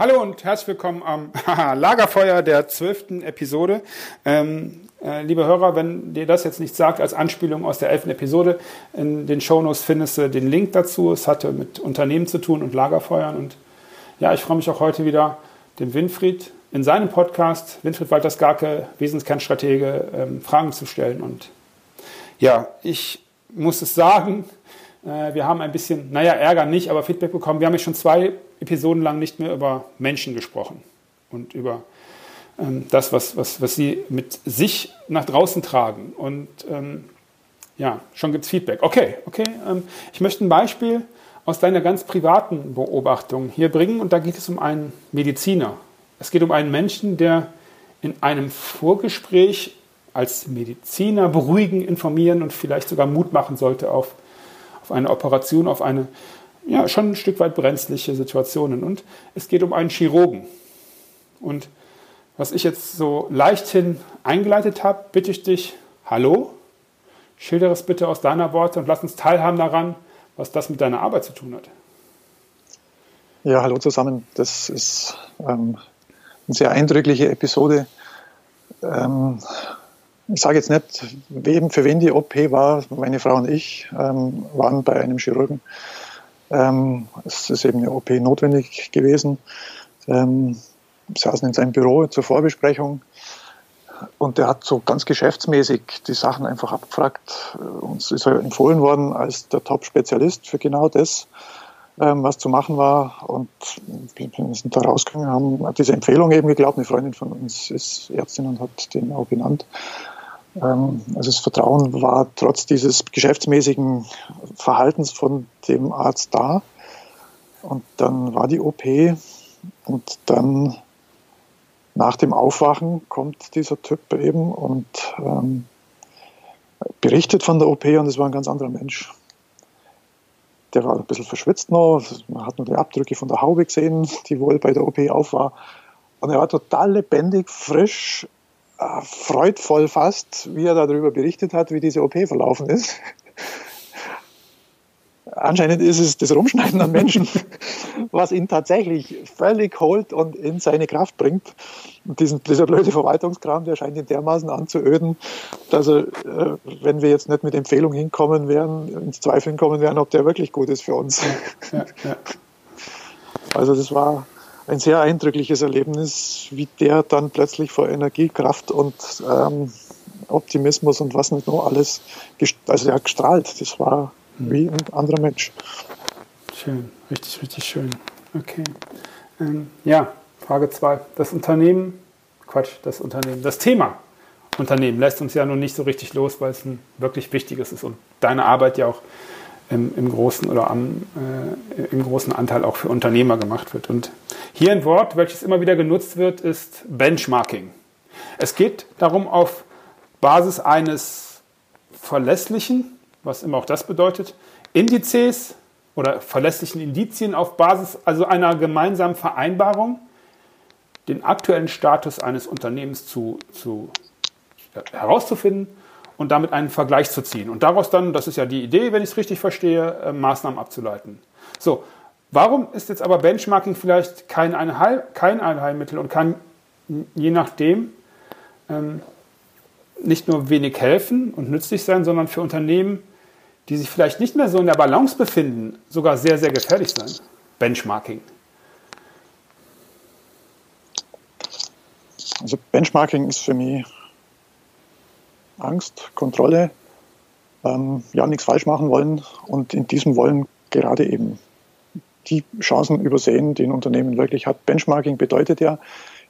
Hallo und herzlich willkommen am Lagerfeuer der zwölften Episode. Ähm, äh, liebe Hörer, wenn dir das jetzt nicht sagt, als Anspielung aus der elften Episode, in den Shownotes findest du den Link dazu. Es hatte mit Unternehmen zu tun und Lagerfeuern. Und ja, ich freue mich auch heute wieder, dem Winfried in seinem Podcast, Winfried Walters-Garke, Wesenskernstratege, ähm, Fragen zu stellen. Und ja, ich muss es sagen, äh, wir haben ein bisschen, naja, Ärger nicht, aber Feedback bekommen. Wir haben ja schon zwei Episoden lang nicht mehr über Menschen gesprochen und über ähm, das, was, was, was sie mit sich nach draußen tragen. Und ähm, ja, schon gibt es Feedback. Okay, okay. Ähm, ich möchte ein Beispiel aus deiner ganz privaten Beobachtung hier bringen und da geht es um einen Mediziner. Es geht um einen Menschen, der in einem Vorgespräch als Mediziner beruhigen, informieren und vielleicht sogar Mut machen sollte auf, auf eine Operation, auf eine ja, schon ein Stück weit brenzliche Situationen. Und es geht um einen Chirurgen. Und was ich jetzt so leichthin eingeleitet habe, bitte ich dich, hallo, schildere es bitte aus deiner Worte und lass uns teilhaben daran, was das mit deiner Arbeit zu tun hat. Ja, hallo zusammen. Das ist ähm, eine sehr eindrückliche Episode. Ähm, ich sage jetzt nicht, wem, für wen die OP war. Meine Frau und ich ähm, waren bei einem Chirurgen ähm, es ist eben eine OP notwendig gewesen. Ähm, saßen in seinem Büro zur Vorbesprechung und der hat so ganz geschäftsmäßig die Sachen einfach abgefragt. Uns ist er empfohlen worden als der Top-Spezialist für genau das, ähm, was zu machen war. Und wir sind da rausgegangen, haben diese Empfehlung eben geglaubt. Eine Freundin von uns ist Ärztin und hat den auch genannt. Ähm, also das Vertrauen war trotz dieses geschäftsmäßigen Verhaltens von dem Arzt da. Und dann war die OP und dann nach dem Aufwachen kommt dieser Typ eben und ähm, berichtet von der OP und es war ein ganz anderer Mensch. Der war ein bisschen verschwitzt noch, man hat nur die Abdrücke von der Haube gesehen, die wohl bei der OP auf war. Und er war total lebendig, frisch, freudvoll fast, wie er darüber berichtet hat, wie diese OP verlaufen ist. Anscheinend ist es das Rumschneiden an Menschen, was ihn tatsächlich völlig holt und in seine Kraft bringt. Und diesen, dieser blöde Verwaltungskram, der scheint ihn dermaßen anzuöden, dass er, äh, wenn wir jetzt nicht mit Empfehlung hinkommen werden, ins Zweifeln kommen werden, ob der wirklich gut ist für uns. Ja, ja. Also das war ein sehr eindrückliches Erlebnis, wie der dann plötzlich vor Energie, Kraft und ähm, Optimismus und was nicht noch alles, also er hat gestrahlt. Das war hm. wie ein anderer Mensch. Schön, richtig, richtig schön. Okay. Ähm, ja, Frage 2. Das Unternehmen, Quatsch, das Unternehmen, das Thema Unternehmen lässt uns ja nun nicht so richtig los, weil es ein wirklich wichtiges ist und deine Arbeit ja auch im, im großen oder am, äh, im großen Anteil auch für Unternehmer gemacht wird. Und hier ein Wort, welches immer wieder genutzt wird, ist Benchmarking. Es geht darum, auf Basis eines verlässlichen, was immer auch das bedeutet, Indizes oder verlässlichen Indizien auf Basis also einer gemeinsamen Vereinbarung den aktuellen Status eines Unternehmens zu, zu herauszufinden und damit einen Vergleich zu ziehen und daraus dann, das ist ja die Idee, wenn ich es richtig verstehe, äh, Maßnahmen abzuleiten. So, warum ist jetzt aber Benchmarking vielleicht kein, Einheil, kein Allheilmittel und kann je nachdem ähm, nicht nur wenig helfen und nützlich sein, sondern für Unternehmen, die sich vielleicht nicht mehr so in der Balance befinden, sogar sehr, sehr gefährlich sein? Benchmarking. Also Benchmarking ist für mich Angst, Kontrolle, ähm, ja, nichts falsch machen wollen und in diesem Wollen gerade eben die Chancen übersehen, die ein Unternehmen wirklich hat. Benchmarking bedeutet ja,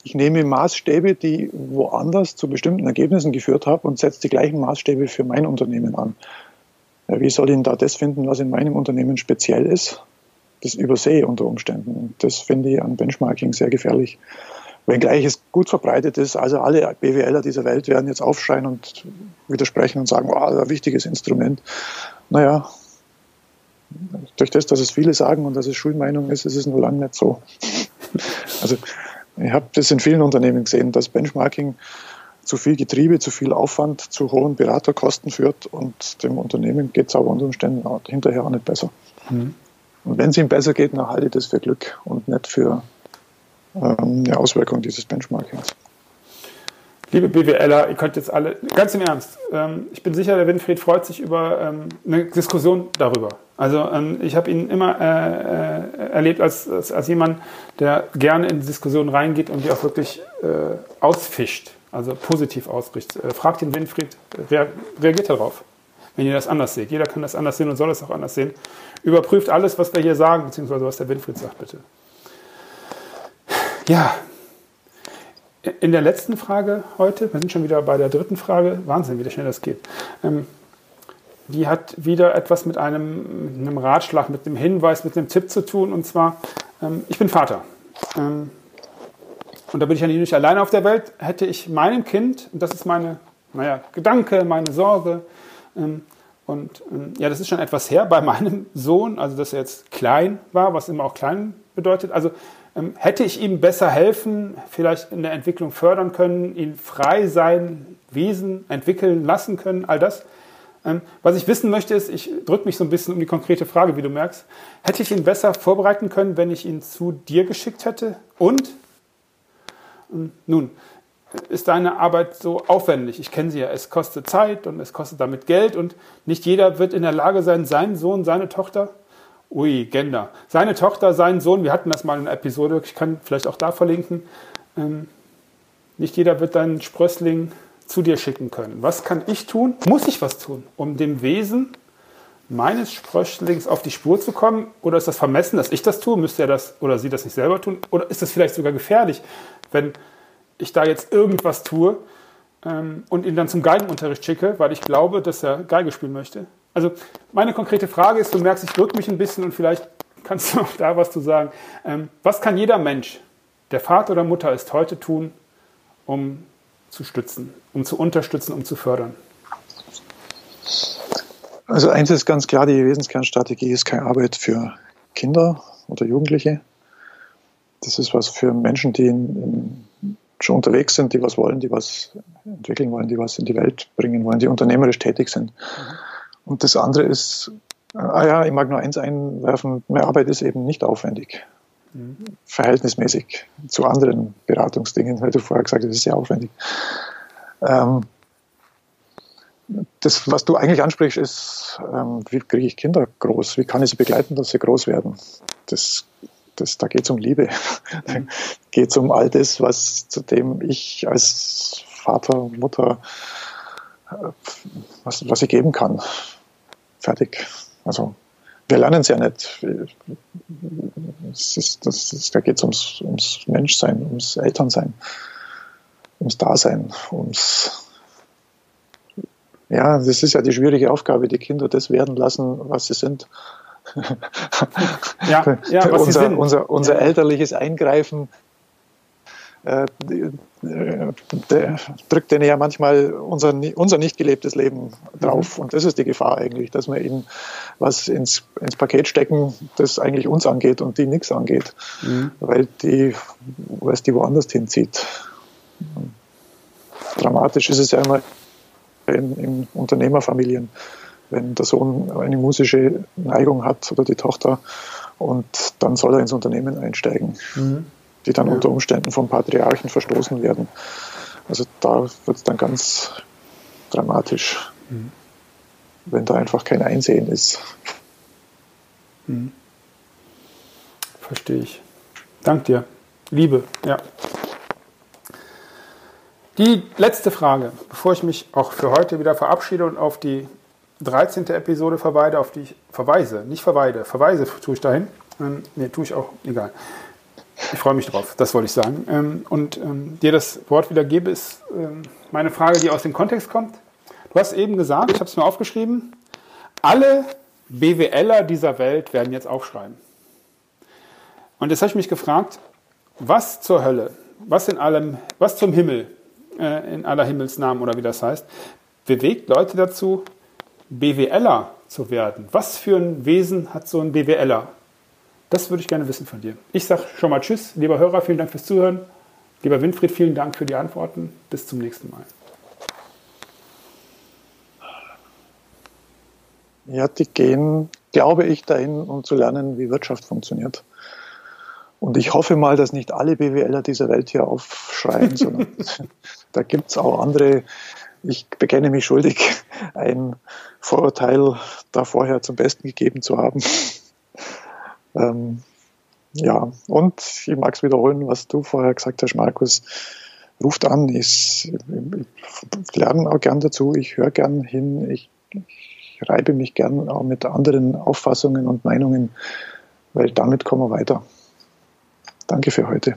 ich nehme Maßstäbe, die woanders zu bestimmten Ergebnissen geführt haben und setze die gleichen Maßstäbe für mein Unternehmen an. Ja, wie soll ich da das finden, was in meinem Unternehmen speziell ist? Das übersehe unter Umständen. Das finde ich an Benchmarking sehr gefährlich wenngleich es gut verbreitet ist. Also alle BWLer dieser Welt werden jetzt aufschreien und widersprechen und sagen, wow, ein wichtiges Instrument. Naja, durch das, dass es viele sagen und dass es Schulmeinung ist, ist es nur lange nicht so. Also ich habe das in vielen Unternehmen gesehen, dass Benchmarking zu viel Getriebe, zu viel Aufwand, zu hohen Beraterkosten führt und dem Unternehmen geht es aber unter Umständen hinterher auch nicht besser. Mhm. Und wenn es ihm besser geht, dann halte ich das für Glück und nicht für eine Auswirkung dieses Benchmarkings. Liebe BWLer, ihr könnt jetzt alle, ganz im Ernst, ähm, ich bin sicher, der Winfried freut sich über ähm, eine Diskussion darüber. Also ähm, ich habe ihn immer äh, äh, erlebt als, als, als, jemand, der gerne in Diskussionen reingeht und die auch wirklich äh, ausfischt, also positiv ausbricht. Äh, fragt den Winfried, rea reagiert darauf, wenn ihr das anders seht. Jeder kann das anders sehen und soll es auch anders sehen. Überprüft alles, was wir hier sagen, beziehungsweise was der Winfried sagt, bitte. Ja, in der letzten Frage heute, wir sind schon wieder bei der dritten Frage, Wahnsinn, wie schnell das geht. Ähm, die hat wieder etwas mit einem, einem Ratschlag, mit einem Hinweis, mit einem Tipp zu tun. Und zwar, ähm, ich bin Vater. Ähm, und da bin ich ja nicht alleine auf der Welt. Hätte ich meinem Kind, und das ist meine, naja, Gedanke, meine Sorge, ähm, und ähm, ja, das ist schon etwas her bei meinem Sohn, also dass er jetzt klein war, was immer auch klein bedeutet. Also hätte ich ihm besser helfen, vielleicht in der Entwicklung fördern können, ihn frei sein, Wesen entwickeln lassen können, all das. Ähm, was ich wissen möchte, ist, ich drücke mich so ein bisschen um die konkrete Frage, wie du merkst. Hätte ich ihn besser vorbereiten können, wenn ich ihn zu dir geschickt hätte? Und? Ähm, nun, ist deine Arbeit so aufwendig? Ich kenne sie ja. Es kostet Zeit und es kostet damit Geld und nicht jeder wird in der Lage sein, seinen Sohn, seine Tochter Ui, Gender. Seine Tochter, sein Sohn, wir hatten das mal in einer Episode, ich kann vielleicht auch da verlinken. Ähm, nicht jeder wird deinen Sprössling zu dir schicken können. Was kann ich tun? Muss ich was tun, um dem Wesen meines Sprösslings auf die Spur zu kommen? Oder ist das vermessen, dass ich das tue? Müsste er das oder sie das nicht selber tun? Oder ist das vielleicht sogar gefährlich, wenn ich da jetzt irgendwas tue ähm, und ihn dann zum Geigenunterricht schicke, weil ich glaube, dass er Geige spielen möchte? Also meine konkrete Frage ist, du merkst, ich drücke mich ein bisschen und vielleicht kannst du auch da was zu sagen. Ähm, was kann jeder Mensch, der Vater oder Mutter ist, heute tun, um zu stützen, um zu unterstützen, um zu fördern? Also eins ist ganz klar, die Wesenskernstrategie ist keine Arbeit für Kinder oder Jugendliche. Das ist was für Menschen, die in, in, schon unterwegs sind, die was wollen, die was entwickeln wollen, die was in die Welt bringen wollen, die unternehmerisch tätig sind. Mhm. Und das andere ist, äh, ah ja, ich mag nur eins einwerfen, meine Arbeit ist eben nicht aufwendig. Mhm. Verhältnismäßig zu anderen Beratungsdingen, weil du vorher gesagt hast, das ist sehr aufwendig. Ähm, das, was du eigentlich ansprichst, ist, ähm, wie kriege ich Kinder groß? Wie kann ich sie begleiten, dass sie groß werden? Das, das, da geht es um Liebe. Da geht es um all das, was zu dem ich als Vater, Mutter, äh, was, was ich geben kann. Fertig. Also wir lernen es ja nicht. Es ist, das, ist, da geht es ums, ums Menschsein, ums Elternsein, ums Dasein, ums ja, das ist ja die schwierige Aufgabe, die Kinder das werden lassen, was sie sind. ja, ja, was unser, sie sind. Unser, unser elterliches Eingreifen drückt denen ja manchmal unser, unser nicht gelebtes Leben drauf. Mhm. Und das ist die Gefahr eigentlich, dass wir ihnen was ins, ins Paket stecken, das eigentlich uns angeht und die nichts angeht, mhm. weil die, weil es die woanders hinzieht. Dramatisch ist es ja immer in, in Unternehmerfamilien, wenn der Sohn eine musische Neigung hat oder die Tochter und dann soll er ins Unternehmen einsteigen. Mhm die dann ja. unter Umständen vom Patriarchen verstoßen werden. Also da wird es dann ganz dramatisch, mhm. wenn da einfach kein Einsehen ist. Mhm. Verstehe ich. Dank dir. Liebe, ja. Die letzte Frage, bevor ich mich auch für heute wieder verabschiede und auf die 13. Episode verweide, auf die ich verweise, nicht verweide, verweise tue ich dahin. Ähm, ne, tue ich auch, egal. Ich freue mich drauf, das wollte ich sagen. Ähm, und ähm, dir das Wort wieder gebe, ist ähm, meine Frage, die aus dem Kontext kommt. Du hast eben gesagt, ich habe es mir aufgeschrieben, alle BWLer dieser Welt werden jetzt aufschreiben. Und jetzt habe ich mich gefragt, was zur Hölle, was in allem, was zum Himmel, äh, in aller Himmelsnamen oder wie das heißt, bewegt Leute dazu, BWLer zu werden? Was für ein Wesen hat so ein BWLer? Das würde ich gerne wissen von dir. Ich sage schon mal Tschüss, lieber Hörer, vielen Dank fürs Zuhören. Lieber Winfried, vielen Dank für die Antworten. Bis zum nächsten Mal. Ja, die gehen, glaube ich, dahin, um zu lernen, wie Wirtschaft funktioniert. Und ich hoffe mal, dass nicht alle BWLer dieser Welt hier aufschreien, sondern da gibt es auch andere. Ich bekenne mich schuldig, ein Vorurteil da vorher zum Besten gegeben zu haben. Ähm, ja, und ich mag es wiederholen, was du vorher gesagt hast, Markus. Ruft an, ich, ich lerne auch gern dazu, ich höre gern hin, ich, ich reibe mich gern auch mit anderen Auffassungen und Meinungen, weil damit kommen wir weiter. Danke für heute.